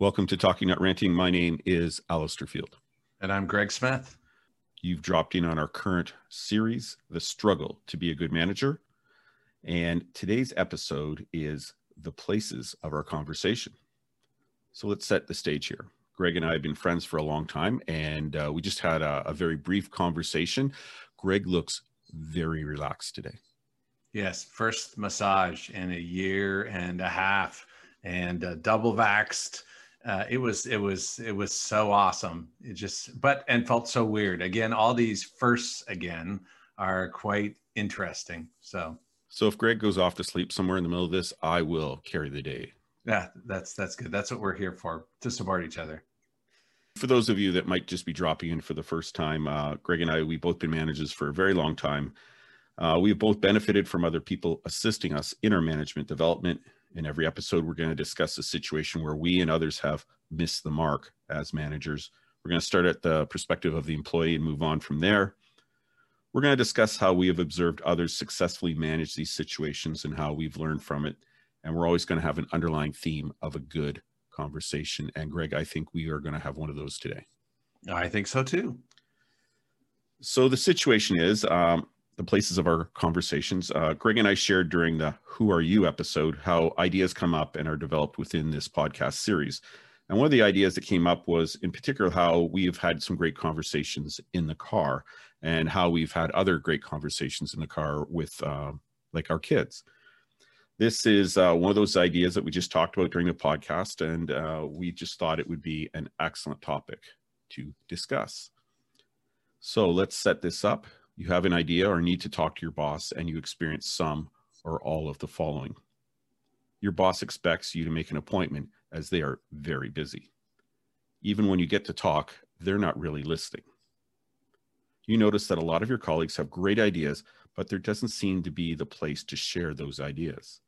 Welcome to Talking Not Ranting. My name is Alistair Field. And I'm Greg Smith. You've dropped in on our current series, The Struggle to Be a Good Manager. And today's episode is the places of our conversation. So let's set the stage here. Greg and I have been friends for a long time, and uh, we just had a, a very brief conversation. Greg looks very relaxed today. Yes, first massage in a year and a half, and uh, double vaxed. Uh, it was it was it was so awesome. It just but and felt so weird. Again, all these firsts again are quite interesting. So so if Greg goes off to sleep somewhere in the middle of this, I will carry the day. Yeah, that's that's good. That's what we're here for to support each other. For those of you that might just be dropping in for the first time, uh, Greg and I, we've both been managers for a very long time. Uh, we've both benefited from other people assisting us in our management development. In every episode, we're going to discuss a situation where we and others have missed the mark as managers. We're going to start at the perspective of the employee and move on from there. We're going to discuss how we have observed others successfully manage these situations and how we've learned from it. And we're always going to have an underlying theme of a good conversation. And Greg, I think we are going to have one of those today. I think so too. So the situation is um, the places of our conversations. Uh, Greg and I shared during the Who Are You episode how ideas come up and are developed within this podcast series. And one of the ideas that came up was, in particular, how we have had some great conversations in the car and how we've had other great conversations in the car with uh, like our kids. This is uh, one of those ideas that we just talked about during the podcast, and uh, we just thought it would be an excellent topic to discuss. So let's set this up. You have an idea or need to talk to your boss, and you experience some or all of the following. Your boss expects you to make an appointment as they are very busy. Even when you get to talk, they're not really listening you notice that a lot of your colleagues have great ideas, but there doesn't seem to be the place to share those ideas.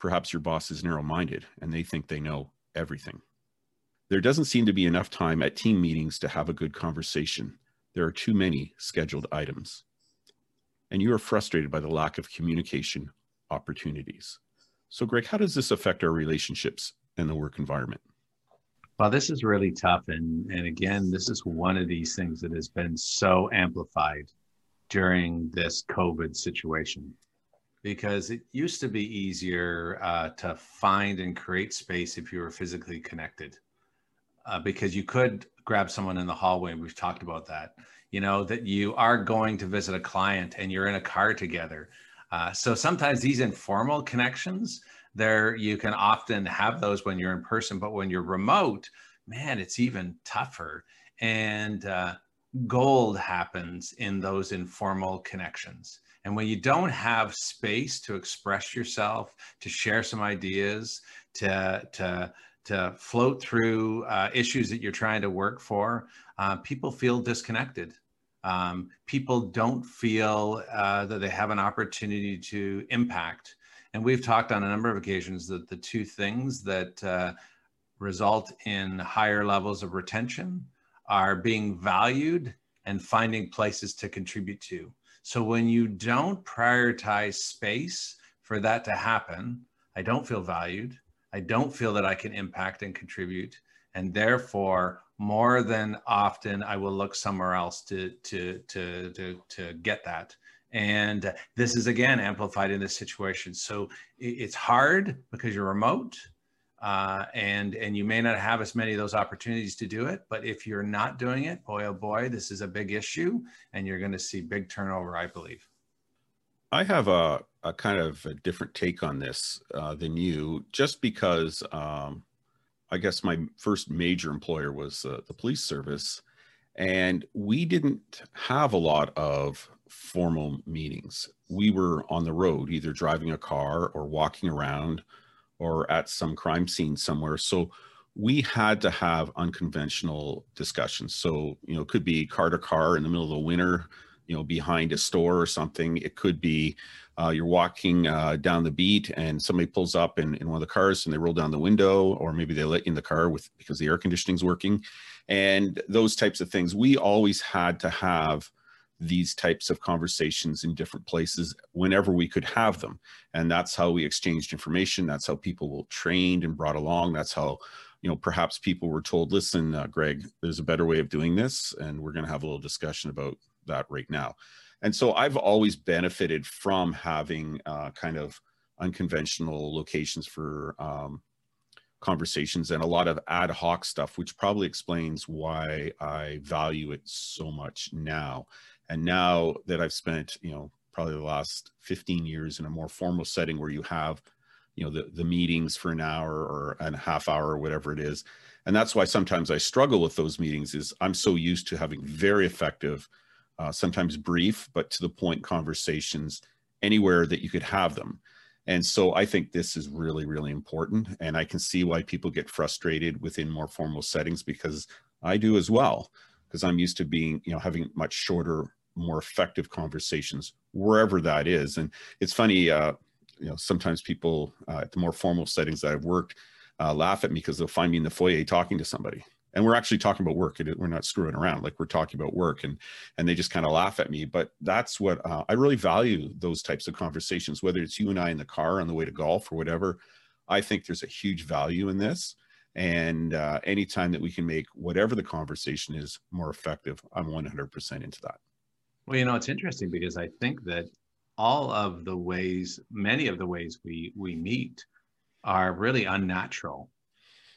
Perhaps your boss is narrow minded and they think they know everything. There doesn't seem to be enough time at team meetings to have a good conversation. There are too many scheduled items. And you are frustrated by the lack of communication opportunities. So, Greg, how does this affect our relationships and the work environment? Well, this is really tough. And, and again, this is one of these things that has been so amplified during this COVID situation because it used to be easier uh, to find and create space if you were physically connected uh, because you could grab someone in the hallway. We've talked about that. You know, that you are going to visit a client and you're in a car together. Uh, so sometimes these informal connections there you can often have those when you're in person but when you're remote man it's even tougher and uh, gold happens in those informal connections and when you don't have space to express yourself to share some ideas to to to float through uh, issues that you're trying to work for uh, people feel disconnected um, people don't feel uh, that they have an opportunity to impact and we've talked on a number of occasions that the two things that uh, result in higher levels of retention are being valued and finding places to contribute to. So when you don't prioritize space for that to happen, I don't feel valued. I don't feel that I can impact and contribute. And therefore, more than often, I will look somewhere else to, to, to, to, to get that and this is again amplified in this situation so it's hard because you're remote uh, and and you may not have as many of those opportunities to do it but if you're not doing it boy oh boy this is a big issue and you're going to see big turnover i believe i have a, a kind of a different take on this uh, than you just because um, i guess my first major employer was uh, the police service and we didn't have a lot of formal meetings. We were on the road, either driving a car or walking around or at some crime scene somewhere. So we had to have unconventional discussions. So, you know, it could be car to car in the middle of the winter, you know, behind a store or something. It could be uh, you're walking uh, down the beat and somebody pulls up in, in one of the cars and they roll down the window, or maybe they let you in the car with because the air conditioning's working, and those types of things. We always had to have these types of conversations in different places whenever we could have them. And that's how we exchanged information. That's how people were trained and brought along. That's how you know perhaps people were told listen uh, greg there's a better way of doing this and we're going to have a little discussion about that right now. And so i've always benefited from having uh, kind of unconventional locations for um, conversations and a lot of ad hoc stuff which probably explains why i value it so much now. And now that i've spent you know probably the last 15 years in a more formal setting where you have you know the, the meetings for an hour or a half hour or whatever it is. And that's why sometimes i struggle with those meetings is i'm so used to having very effective uh, sometimes brief but to the point conversations anywhere that you could have them. And so i think this is really really important and i can see why people get frustrated within more formal settings because i do as well because i'm used to being you know having much shorter more effective conversations wherever that is. And it's funny uh, you know sometimes people uh, at the more formal settings that I've worked uh, laugh at me because they'll find me in the foyer talking to somebody and we're actually talking about work we're not screwing around like we're talking about work and and they just kind of laugh at me. But that's what uh, i really value those types of conversations whether it's you and i in the car on the way to golf or whatever i think there's a huge value in this. And uh, anytime that we can make whatever the conversation is more effective i'm 100% into that. Well you know it's interesting because i think that all of the ways, many of the ways we we meet are really unnatural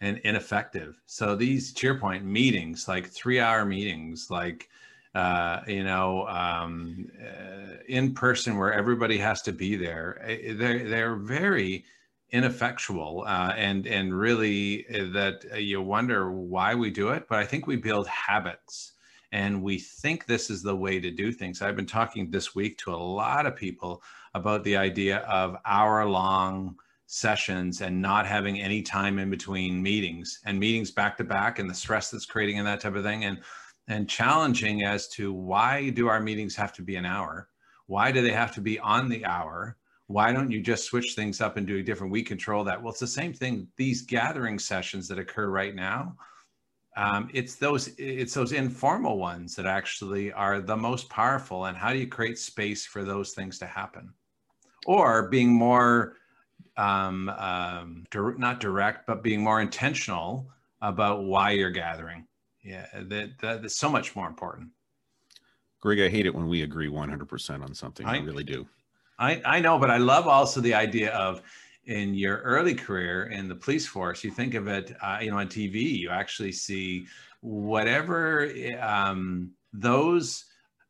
and ineffective. So these, to your point, meetings, like three-hour meetings, like uh, you know, um, uh, in person where everybody has to be there, eh, they're they're very ineffectual uh, and and really eh, that you wonder why we do it. But I think we build habits and we think this is the way to do things. I've been talking this week to a lot of people about the idea of hour long sessions and not having any time in between meetings and meetings back to back and the stress that's creating and that type of thing and and challenging as to why do our meetings have to be an hour? Why do they have to be on the hour? Why don't you just switch things up and do a different we control that well it's the same thing these gathering sessions that occur right now um, it's those it's those informal ones that actually are the most powerful and how do you create space for those things to happen? Or being more um, um, not direct but being more intentional about why you're gathering. Yeah that, that that's so much more important. Greg i hate it when we agree 100% on something. I, I really do. I, I know but i love also the idea of in your early career in the police force, you think of it, uh, you know, on TV, you actually see whatever um, those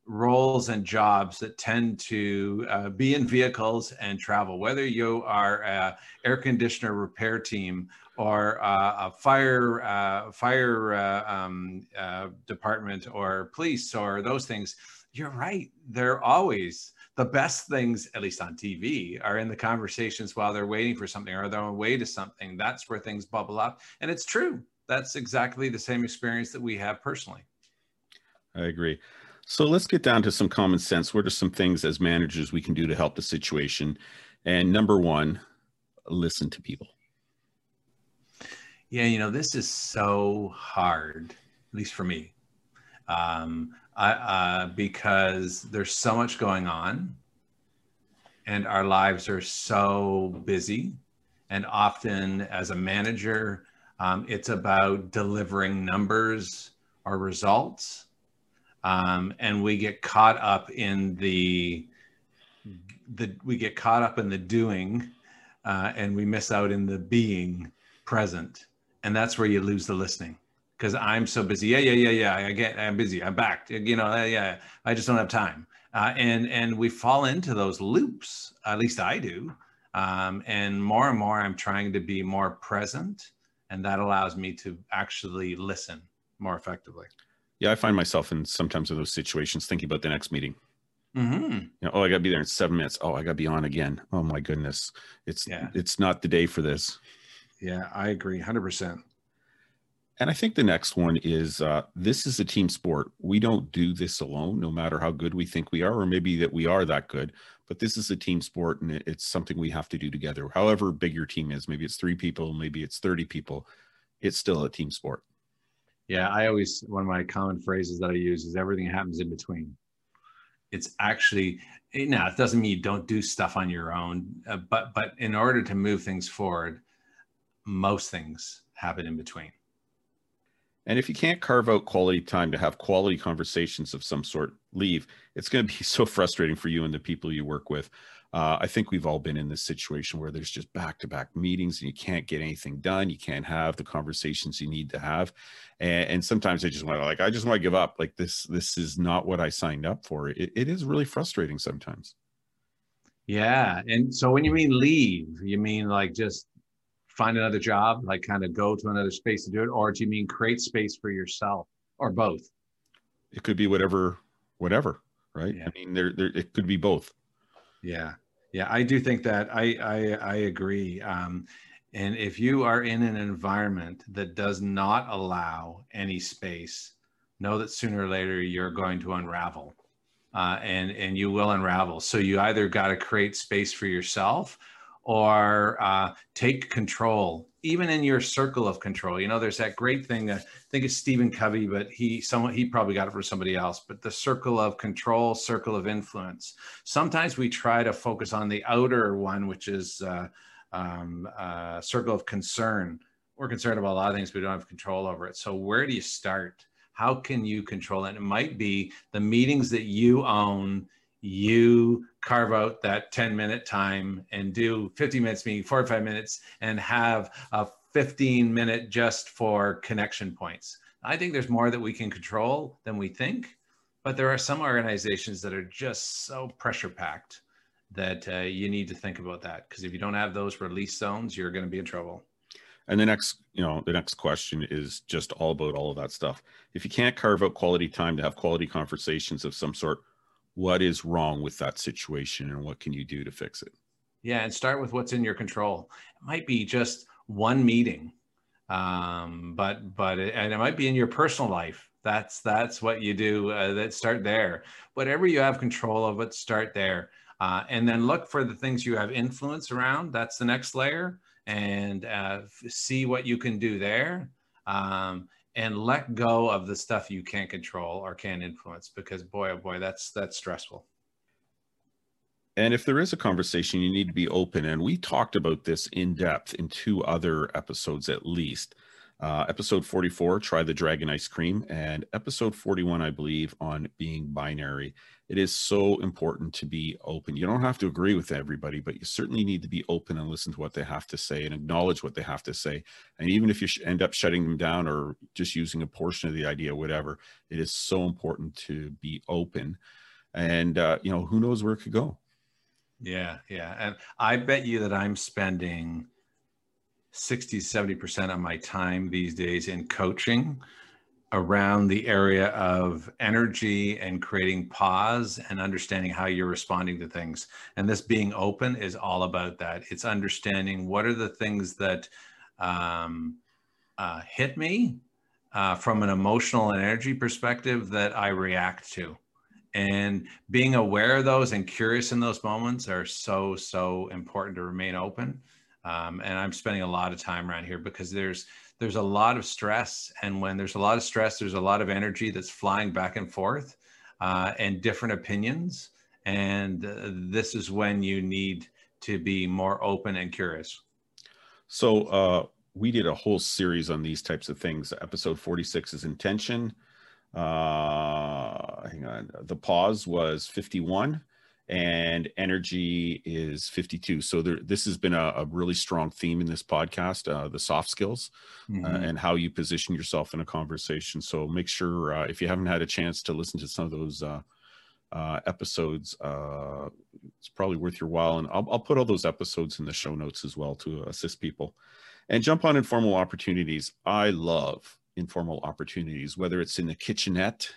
roles and jobs that tend to uh, be in vehicles and travel, whether you are a air conditioner repair team or uh, a fire uh, fire uh, um, uh, department or police or those things, you're right. They're always the best things, at least on TV, are in the conversations while they're waiting for something or they're on the way to something. That's where things bubble up. And it's true. That's exactly the same experience that we have personally. I agree. So let's get down to some common sense. What are some things as managers we can do to help the situation? And number one, listen to people. Yeah, you know, this is so hard, at least for me. Um, uh, because there's so much going on and our lives are so busy. And often, as a manager, um, it's about delivering numbers or results. Um, and we get caught up in the, the we get caught up in the doing uh, and we miss out in the being present and that's where you lose the listening because I'm so busy. Yeah, yeah, yeah, yeah. I get, I'm busy. I'm back. You know, yeah. I just don't have time. Uh, and and we fall into those loops. At least I do. Um, and more and more, I'm trying to be more present, and that allows me to actually listen more effectively. Yeah, I find myself in sometimes in those situations thinking about the next meeting. Mm-hmm. You know, oh, I got to be there in seven minutes. Oh, I got to be on again. Oh my goodness, it's yeah. it's not the day for this. Yeah, I agree, hundred percent. And I think the next one is uh, this is a team sport. We don't do this alone, no matter how good we think we are, or maybe that we are that good. But this is a team sport and it's something we have to do together. However big your team is, maybe it's three people, maybe it's 30 people, it's still a team sport. Yeah, I always, one of my common phrases that I use is everything happens in between. It's actually, now it doesn't mean you don't do stuff on your own, uh, but but in order to move things forward, most things happen in between. And if you can't carve out quality time to have quality conversations of some sort, leave. It's going to be so frustrating for you and the people you work with. Uh, I think we've all been in this situation where there's just back to back meetings and you can't get anything done. You can't have the conversations you need to have. And, and sometimes I just want to like, I just want to give up. Like this, this is not what I signed up for. It, it is really frustrating sometimes. Yeah. And so when you mean leave, you mean like just find another job, like kind of go to another space to do it? Or do you mean create space for yourself or both? It could be whatever, whatever, right? Yeah. I mean, there, there, it could be both. Yeah. Yeah. I do think that I, I, I agree. Um, and if you are in an environment that does not allow any space, know that sooner or later you're going to unravel. Uh, and and you will unravel. So you either got to create space for yourself, or uh, take control, even in your circle of control. You know, there's that great thing. I think it's Stephen Covey, but he someone he probably got it from somebody else. But the circle of control, circle of influence. Sometimes we try to focus on the outer one, which is uh, um, uh, circle of concern. We're concerned about a lot of things, but we don't have control over it. So where do you start? How can you control it? It might be the meetings that you own you carve out that 10 minute time and do 50 minutes meeting 45 minutes and have a 15 minute just for connection points. I think there's more that we can control than we think but there are some organizations that are just so pressure packed that uh, you need to think about that because if you don't have those release zones you're going to be in trouble. And the next you know the next question is just all about all of that stuff. If you can't carve out quality time to have quality conversations of some sort what is wrong with that situation and what can you do to fix it? Yeah and start with what's in your control. It might be just one meeting um, but but it, and it might be in your personal life. That's that's what you do uh, that start there. Whatever you have control of it start there. Uh, and then look for the things you have influence around. That's the next layer. And uh, see what you can do there. Um, and let go of the stuff you can't control or can't influence because boy oh boy that's that's stressful. And if there is a conversation you need to be open. And we talked about this in depth in two other episodes at least uh, episode 44 try the dragon ice cream and episode 41 i believe on being binary. It is so important to be open. You don't have to agree with everybody but you certainly need to be open and listen to what they have to say and acknowledge what they have to say. And even if you end up shutting them down or just using a portion of the idea whatever it is so important to be open. And uh, you know who knows where it could go. Yeah yeah. And i bet you that i'm spending 60 70% of my time these days in coaching around the area of energy and creating pause and understanding how you're responding to things. And this being open is all about that. It's understanding what are the things that um, uh, hit me uh, from an emotional and energy perspective that i react to. And being aware of those and curious in those moments are so so important to remain open um, and I'm spending a lot of time around here because there's there's a lot of stress, and when there's a lot of stress, there's a lot of energy that's flying back and forth, uh, and different opinions. And uh, this is when you need to be more open and curious. So uh, we did a whole series on these types of things. Episode 46 is intention. Uh, hang on. The pause was 51 and energy is 52 so there, this has been a, a, really strong theme in this podcast uh, the soft skills uh, mm-hmm. uh, and how you position yourself in a conversation. So make sure uh, if you haven't had a chance to listen to some of those uh, uh, episodes it's probably worth your while. And I'll, I'll, put all those episodes in the show notes as well to assist people. And jump on informal opportunities. I love informal opportunities whether it's in the kitchenette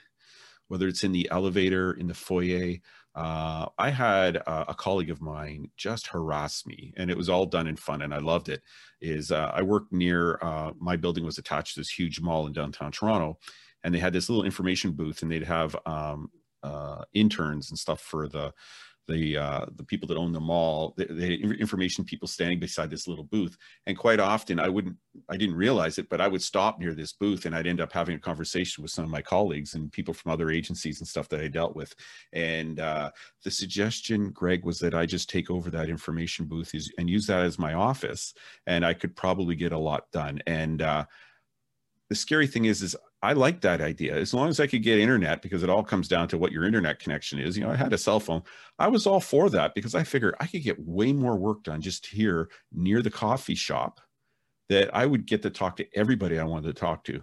whether it's in the elevator in the foyer uh, I had a colleague of mine just harass me, and it was all done in fun, and I loved it. Is uh, I worked near uh, my building was attached to this huge mall in downtown Toronto, and they had this little information booth, and they'd have um, uh, interns and stuff for the the uh, the people that own the mall, the, the, information people standing beside this little booth. And quite often, I wouldn't, I didn't realize it, but I would stop near this booth and I'd end up having a conversation with some of my colleagues and people from other agencies and stuff that I dealt with. And uh, the suggestion, Greg, was that I just take over that information booth and use that as my office, and I could probably get a lot done. And uh, the scary thing is, is I like that idea. As long as I could get internet, because it all comes down to what your internet connection is. You know, I had a cell phone. I was all for that because I figured I could get way more work done just here near the coffee shop that I would get to talk to everybody I wanted to talk to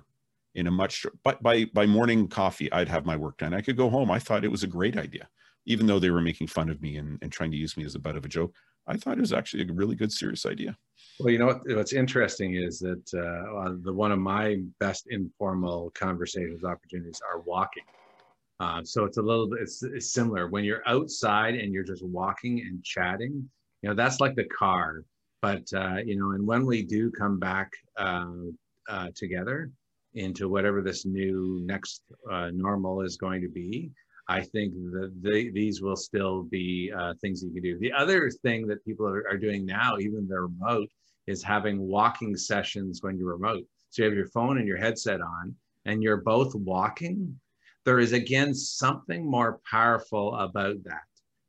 in a much but by by morning coffee, I'd have my work done. I could go home. I thought it was a great idea. Even though they were making fun of me and, and trying to use me as a butt of a joke, I thought it was actually a really good, serious idea. Well, you know what, what's interesting is that uh, the one of my best informal conversations opportunities are walking. Uh, so it's a little bit it's, it's, similar when you're outside and you're just walking and chatting. You know that's like the car, but uh, you know, and when we do come back uh, uh, together into whatever this new next uh, normal is going to be, I think that the, these will still be uh, things that you can do. The other thing that people are, are doing now, even they're remote, is having walking sessions when you're remote. So you have your phone and your headset on, and you're both walking. There is again something more powerful about that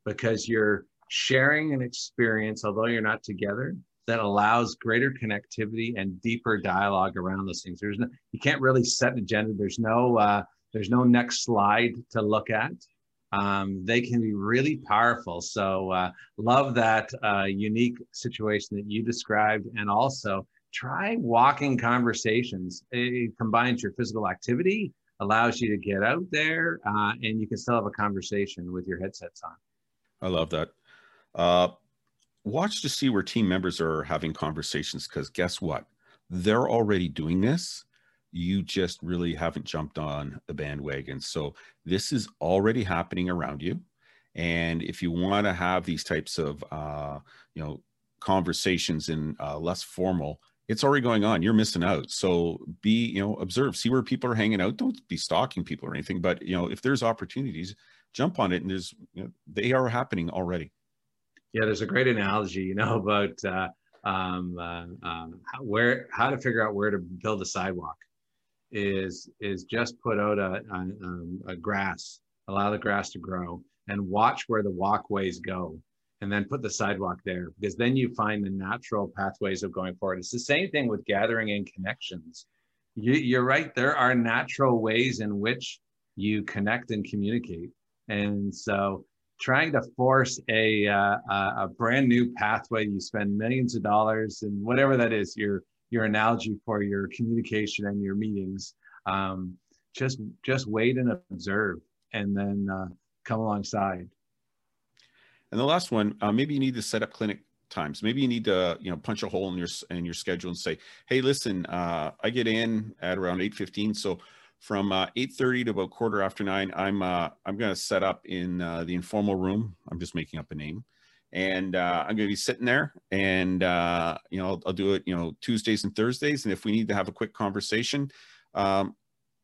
because you're sharing an experience, although you're not together, that allows greater connectivity and deeper dialogue around those things. There's no, you can't really set an agenda. There's no, uh, there's no next slide to look at um, they can be really powerful. So, uh, love that uh, unique situation that you described. And also, try walking conversations. It combines your physical activity, allows you to get out there, uh, and you can still have a conversation with your headsets on. I love that. Uh, watch to see where team members are having conversations because guess what? They're already doing this you just really haven't jumped on the bandwagon. So this is already happening around you. And if you want to have these types of, uh, you know, conversations in uh, less formal, it's already going on. You're missing out. So be, you know, observe, see where people are hanging out. Don't be stalking people or anything, but you know, if there's opportunities, jump on it. And there's, you know, they are happening already. Yeah, there's a great analogy, you know, about uh, um, uh, um, how, where how to figure out where to build a sidewalk is is just put out a, a, um, a grass, allow the grass to grow, and watch where the walkways go, and then put the sidewalk there because then you find the natural pathways of going forward. It's the same thing with gathering in connections. You, you're right. There are natural ways in which you connect and communicate, and so trying to force a, uh, a brand new pathway you spend millions of dollars and whatever that is you're your analogy for your communication and your meetings. Um, just just wait and observe, and then uh, come alongside. And the last one, uh, maybe you need to set up clinic times. Maybe you need to you know punch a hole in your in your schedule and say, hey, listen, uh, I get in at around eight fifteen, so from uh, 8.30 to about quarter after nine i'm uh, i'm going to set up in uh, the informal room i'm just making up a name and uh, I'm going to be sitting there, and uh, you know, I'll, I'll, do it, you know, Tuesdays and Thursdays, and if we need to have a quick conversation, um,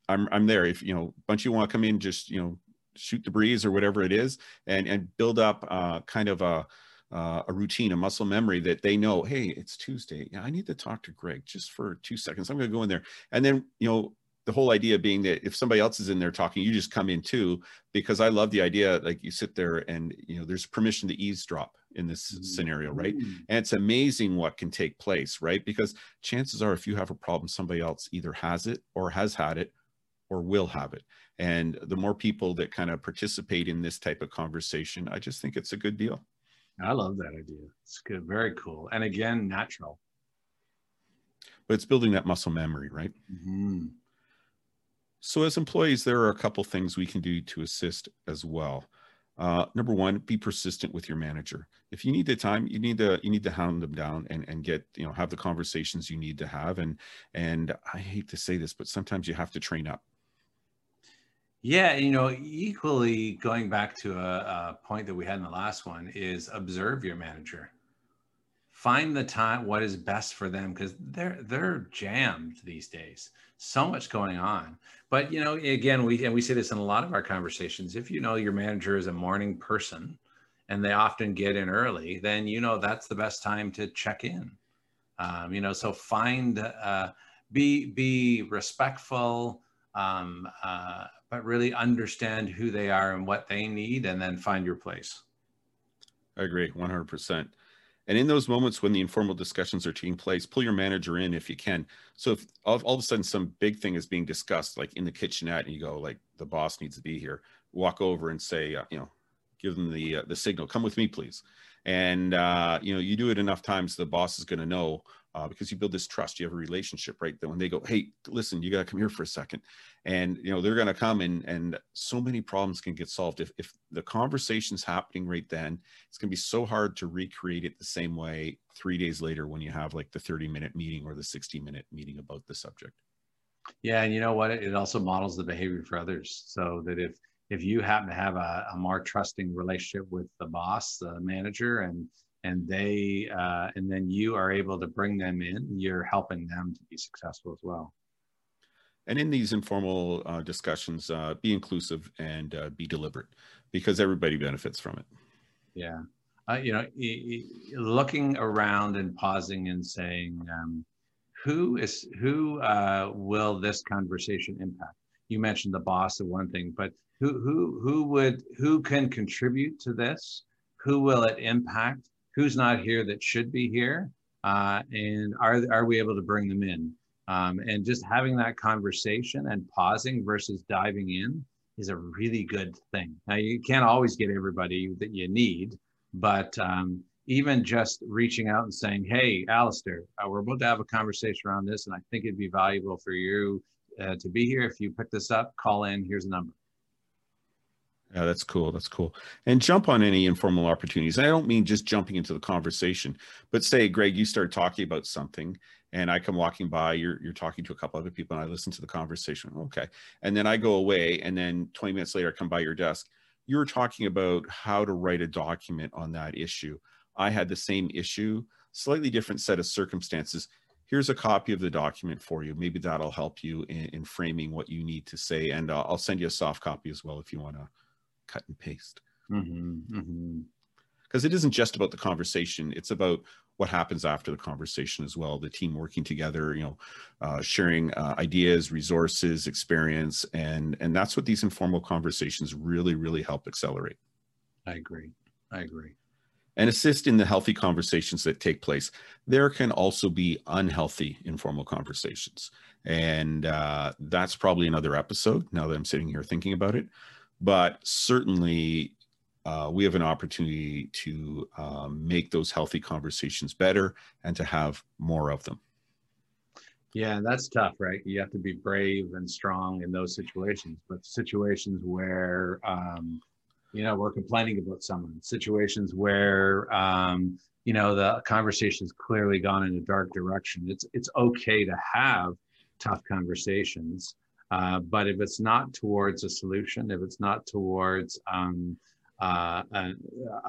I'm I'm there. If you know, a bunch of you want to come in, just you know, shoot the breeze or whatever it is, and and build up uh, kind of a uh, a routine, a muscle memory that they know, hey, it's Tuesday. Yeah, I need to talk to Greg just for two seconds. I'm going to go in there, and then you know, the whole idea being that if somebody else is in there talking, you just come in too, because I love the idea like you sit there and you know there's permission to eavesdrop in this mm-hmm. scenario, right? And it's amazing what can take place, right? Because chances are if you have a problem, somebody else either has it or has had it or will have it. And the more people that kind of participate in this type of conversation, I just think it's a good deal. I love that idea. It's good, very cool. And again, natural. But it's building that muscle memory, right? Mm-hmm. So, as employees, there are a couple things we can do to assist as well. Uh, number one, be persistent with your manager. If you need the time, you need to you need to hound them down and and get you know have the conversations you need to have. And and I hate to say this, but sometimes you have to train up. Yeah, you know, equally going back to a, a point that we had in the last one is observe your manager find the time what is best for them because they're they're jammed these days so much going on but you know again we and we say this in a lot of our conversations if you know your manager is a morning person and they often get in early, then you know that's the best time to check in. Um, you know, so find, uh, be be respectful, um, uh, but really understand who they are and what they need, and then find your place. I agree, one hundred percent. And in those moments when the informal discussions are taking place, pull your manager in if you can. So if all, all, of a sudden some big thing is being discussed, like in the kitchenette, and you go like the boss needs to be here, walk over and say, uh, you know, give them the uh, the signal, come with me, please. And uh, you know, you do it enough times, the boss is going to know uh, because you build this trust. You have a relationship, right? That when they go, hey, listen, you got to come here for a second, and you know they're going to come, and and so many problems can get solved if if the conversation's happening right then. It's going to be so hard to recreate it the same way three days later when you have like the thirty minute meeting or the sixty minute meeting about the subject. Yeah, and you know what? It also models the behavior for others, so that if if you happen to have a, a more trusting relationship with the boss, the manager, and and they uh, and then you are able to bring them in you're helping them to be successful as well. And in these informal uh, discussions uh, be inclusive and uh, be deliberate because everybody benefits from it. Yeah. Uh, you know looking around and pausing and saying um, who is who uh, will this conversation impact? You mentioned the boss of one thing but who who who would who can contribute to this? Who will it impact who's not here that should be here, uh, and are are we able to bring them in? Um, and just having that conversation and pausing versus diving in is a really good thing. Now you can't always get everybody that you need, but um, even just reaching out and saying, "Hey, Alistair, uh, we're about to have a conversation around this, and I think it'd be valuable for you uh, to be here. If you pick this up, call in. Here's a number." Yeah, that's cool. That's cool. And jump on any informal opportunities. And I don't mean just jumping into the conversation, but say, Greg, you start talking about something and I come walking by, you're, you're talking to a couple other people and I listen to the conversation. Okay. And then I go away and then 20 minutes later, I come by your desk. You were talking about how to write a document on that issue. I had the same issue, slightly different set of circumstances. Here's a copy of the document for you. Maybe that'll help you in, in framing what you need to say. And uh, I'll send you a soft copy as well if you want to cut and paste. Because mm-hmm, mm-hmm. it isn't just about the conversation; it's about what happens after the conversation as well. The team working together, you know, uh, sharing uh, ideas, resources, experience, and and that's what these informal conversations really, really help accelerate. I agree. I agree. And assist in the healthy conversations that take place. There can also be unhealthy informal conversations. And uh, that's probably another episode now that I'm sitting here thinking about it but certainly uh, we have an opportunity to um, make those healthy conversations better and to have more of them. Yeah, that's tough, right? You have to be brave and strong in those situations, but situations where, um, you know, we're complaining about someone, situations where, um, you know, the conversation's clearly gone in a dark direction. It's it's okay to have tough conversations, uh, but if it's not towards a solution, if it's not towards um, uh, a,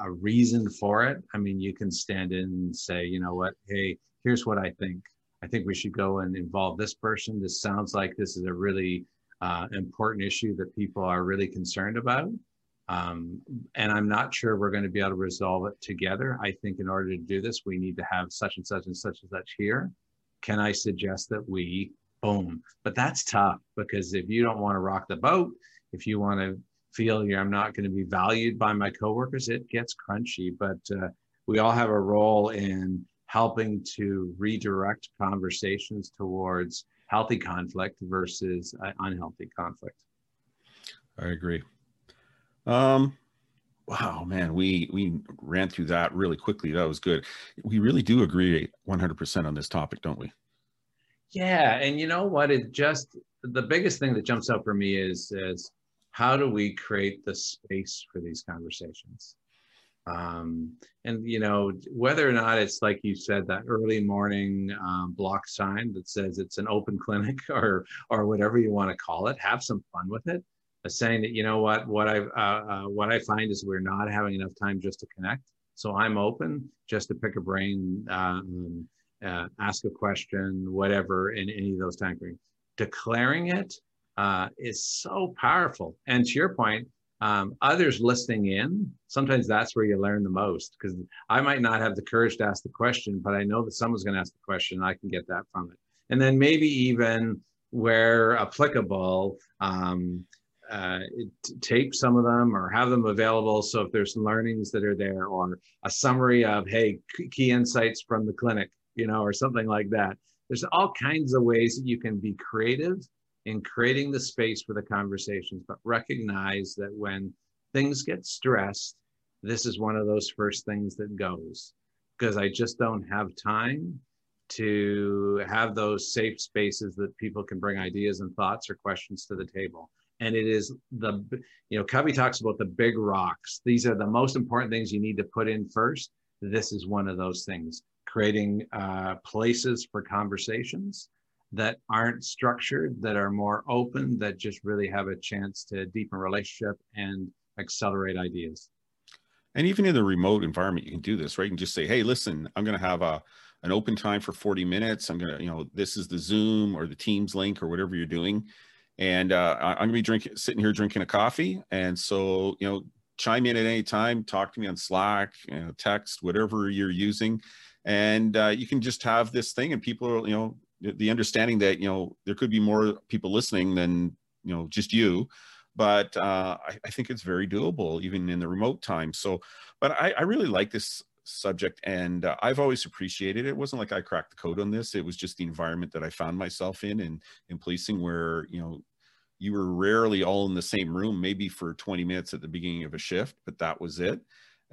a, reason for it, I mean, you can stand in and say, you know what, hey, here's what I think. I think we should go and involve this person. This sounds like this is a really uh, important issue that people are really concerned about. Um, and I'm not sure we're going to be able to resolve it together. I think in order to do this, we need to have such and such and such and such here. Can I suggest that we boom. But that's tough because if you don't want to rock the boat, if you want to feel you're, I'm not going to be valued by my coworkers, it gets crunchy. But uh, we all have a role in helping to redirect conversations towards healthy conflict versus uh, unhealthy conflict. I agree. Um, wow, man, we we ran through that really quickly. That was good. We really do agree 100% on this topic, don't we? Yeah, and you know what? It just the biggest thing that jumps out for me is is how do we create the space for these conversations? Um, and you know whether or not it's like you said that early morning um, block sign that says it's an open clinic or or whatever you want to call it. Have some fun with it. Uh, saying that you know what what I uh, uh, what I find is we're not having enough time just to connect. So I'm open just to pick a brain. Um, uh, ask a question, whatever, in any of those time frames. Declaring it uh, is so powerful. And to your point, Um, others listening in, sometimes that's where you learn the most because I might not have the courage to ask the question, but I know that someone's going to ask the question. I can get that from it. And then maybe even where applicable, um, uh, tape some of them or have them available. So if there's learnings that are there or a summary of, hey, key insights from the clinic, you know, or something like that. There's all kinds of ways that you can be creative in creating the space for the conversations, but recognize that when things get stressed, this is one of those first things that goes because I just don't have time to have those safe spaces that people can bring ideas and thoughts or questions to the table. And it is the you know covey talks about the big rocks. These are the most important things you need to put in first. This is one of those things creating uh, places for conversations that aren't structured that are more open that just really have a chance to deepen relationship and accelerate ideas. And even in the remote environment you can do this right? And just say hey listen i'm going to have a an open time for 40 minutes. I'm going to you know this is the zoom or the teams link or whatever you're doing. And uh, I'm going to be drinking, sitting here drinking a coffee. And so, you know, chime in at any time, talk to me on Slack, you know, text, whatever you're using, and uh, you can just have this thing, and people are, you know, the understanding that you know there could be more people listening than you know just you. But uh, I, I, think it's very doable even in the remote time. So but i, I really like this subject and uh, i've always appreciated it. it wasn't like i cracked the code on this. It was just the environment that i found myself in and in policing where you know you were rarely all in the same room maybe for 20 minutes at the beginning of a shift but that was it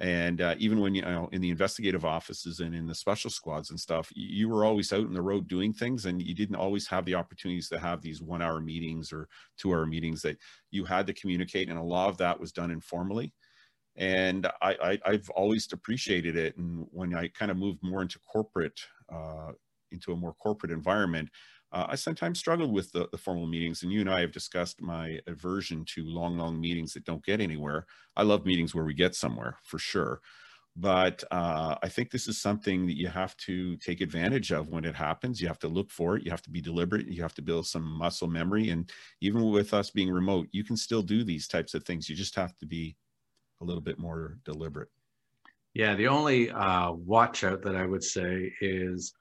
and uh, even when you know in the investigative offices and in the special squads and stuff you were always out in the road doing things and you didn't always have the opportunities to have these one hour meetings or two hour meetings that you had to communicate and a lot of that was done informally and I, I have always appreciated it. And when I kind of moved more into corporate, uh, into a more corporate environment, uh, I sometimes struggled with the, the, formal meetings. And you and I have discussed my aversion to long, long meetings that don't get anywhere. I love meetings where we get somewhere for sure. But uh, I think this is something that you have to take advantage of when it happens. You have to look for it. You have to be deliberate. You have to build some muscle memory. And even with us being remote, you can still do these types of things. You just have to be a little bit more deliberate. Yeah, the only uh, watch out that I would say is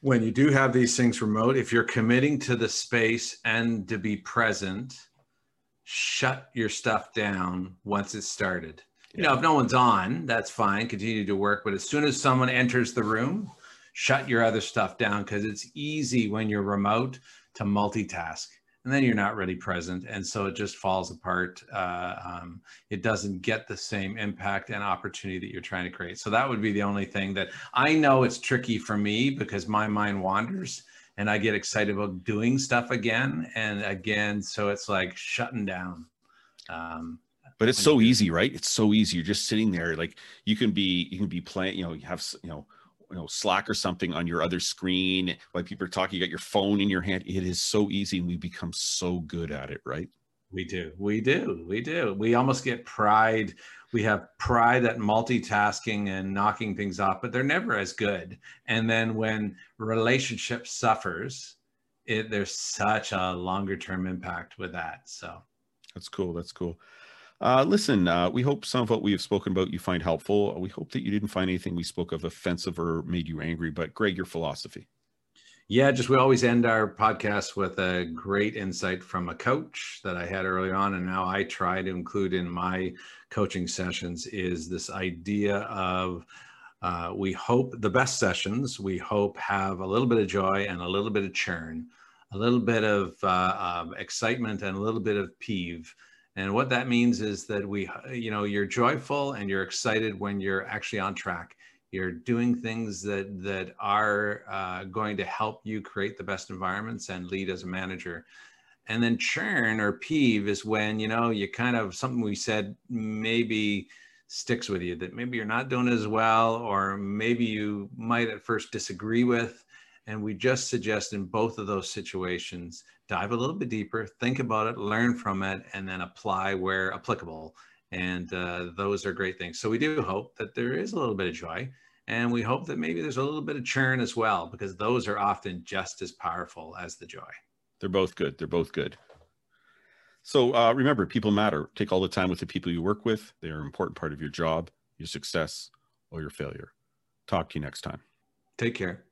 when you do have these things remote, if you're committing to the space and to be present, shut your stuff down once it's started. Yeah. You know, if no one's on, that's fine, continue to work. But as soon as someone enters the room, shut your other stuff down because it's easy when you're remote to multitask and then you're not really present and so it just falls apart uh, um, it doesn't get the same impact and opportunity that you're trying to create. So that would be the only thing that i know it's tricky for me because my mind wanders and i get excited about doing stuff again and again so it's like shutting down um, but it's so easy right? It's so easy. You're just sitting there like you can be you can be playing you know you have you know you know slack or something on your other screen while people are talking you got your phone in your hand it is so easy and we become so good at it right? We do we do we do. We almost get pride we have pride at multitasking and knocking things off but they're never as good. And then when relationship suffers it, there's such a longer term impact with that so. That's cool that's cool uh, listen, uh, we hope some of what we have spoken about you find helpful. We hope that you didn't find anything we spoke of offensive or made you angry. But Greg, your philosophy. Yeah, just we always end our podcast with a great insight from a coach that I had early on, and now I try to include in my coaching sessions is this idea of uh, we hope the best sessions we hope have a little bit of joy and a little bit of churn, a little bit of uh, um, excitement and a little bit of peeve and what that means is that we, you know, you're joyful and you're excited when you're actually on track. You're doing things that that are uh, going to help you create the best environments and lead as a manager. And then churn or peeve is when you know you kind of something we said maybe sticks with you that maybe you're not doing as well or maybe you might at first disagree with and we just suggest in both of those situations, dive a little bit deeper, think about it, learn from it, and then apply where applicable. And uh, those are great things. So we do hope that there is a little bit of joy. And we hope that maybe there's a little bit of churn as well, because those are often just as powerful as the joy. They're both good. They're both good. So uh, remember, people matter. Take all the time with the people you work with. They are an important part of your job, your success, or your failure. Talk to you next time. Take care.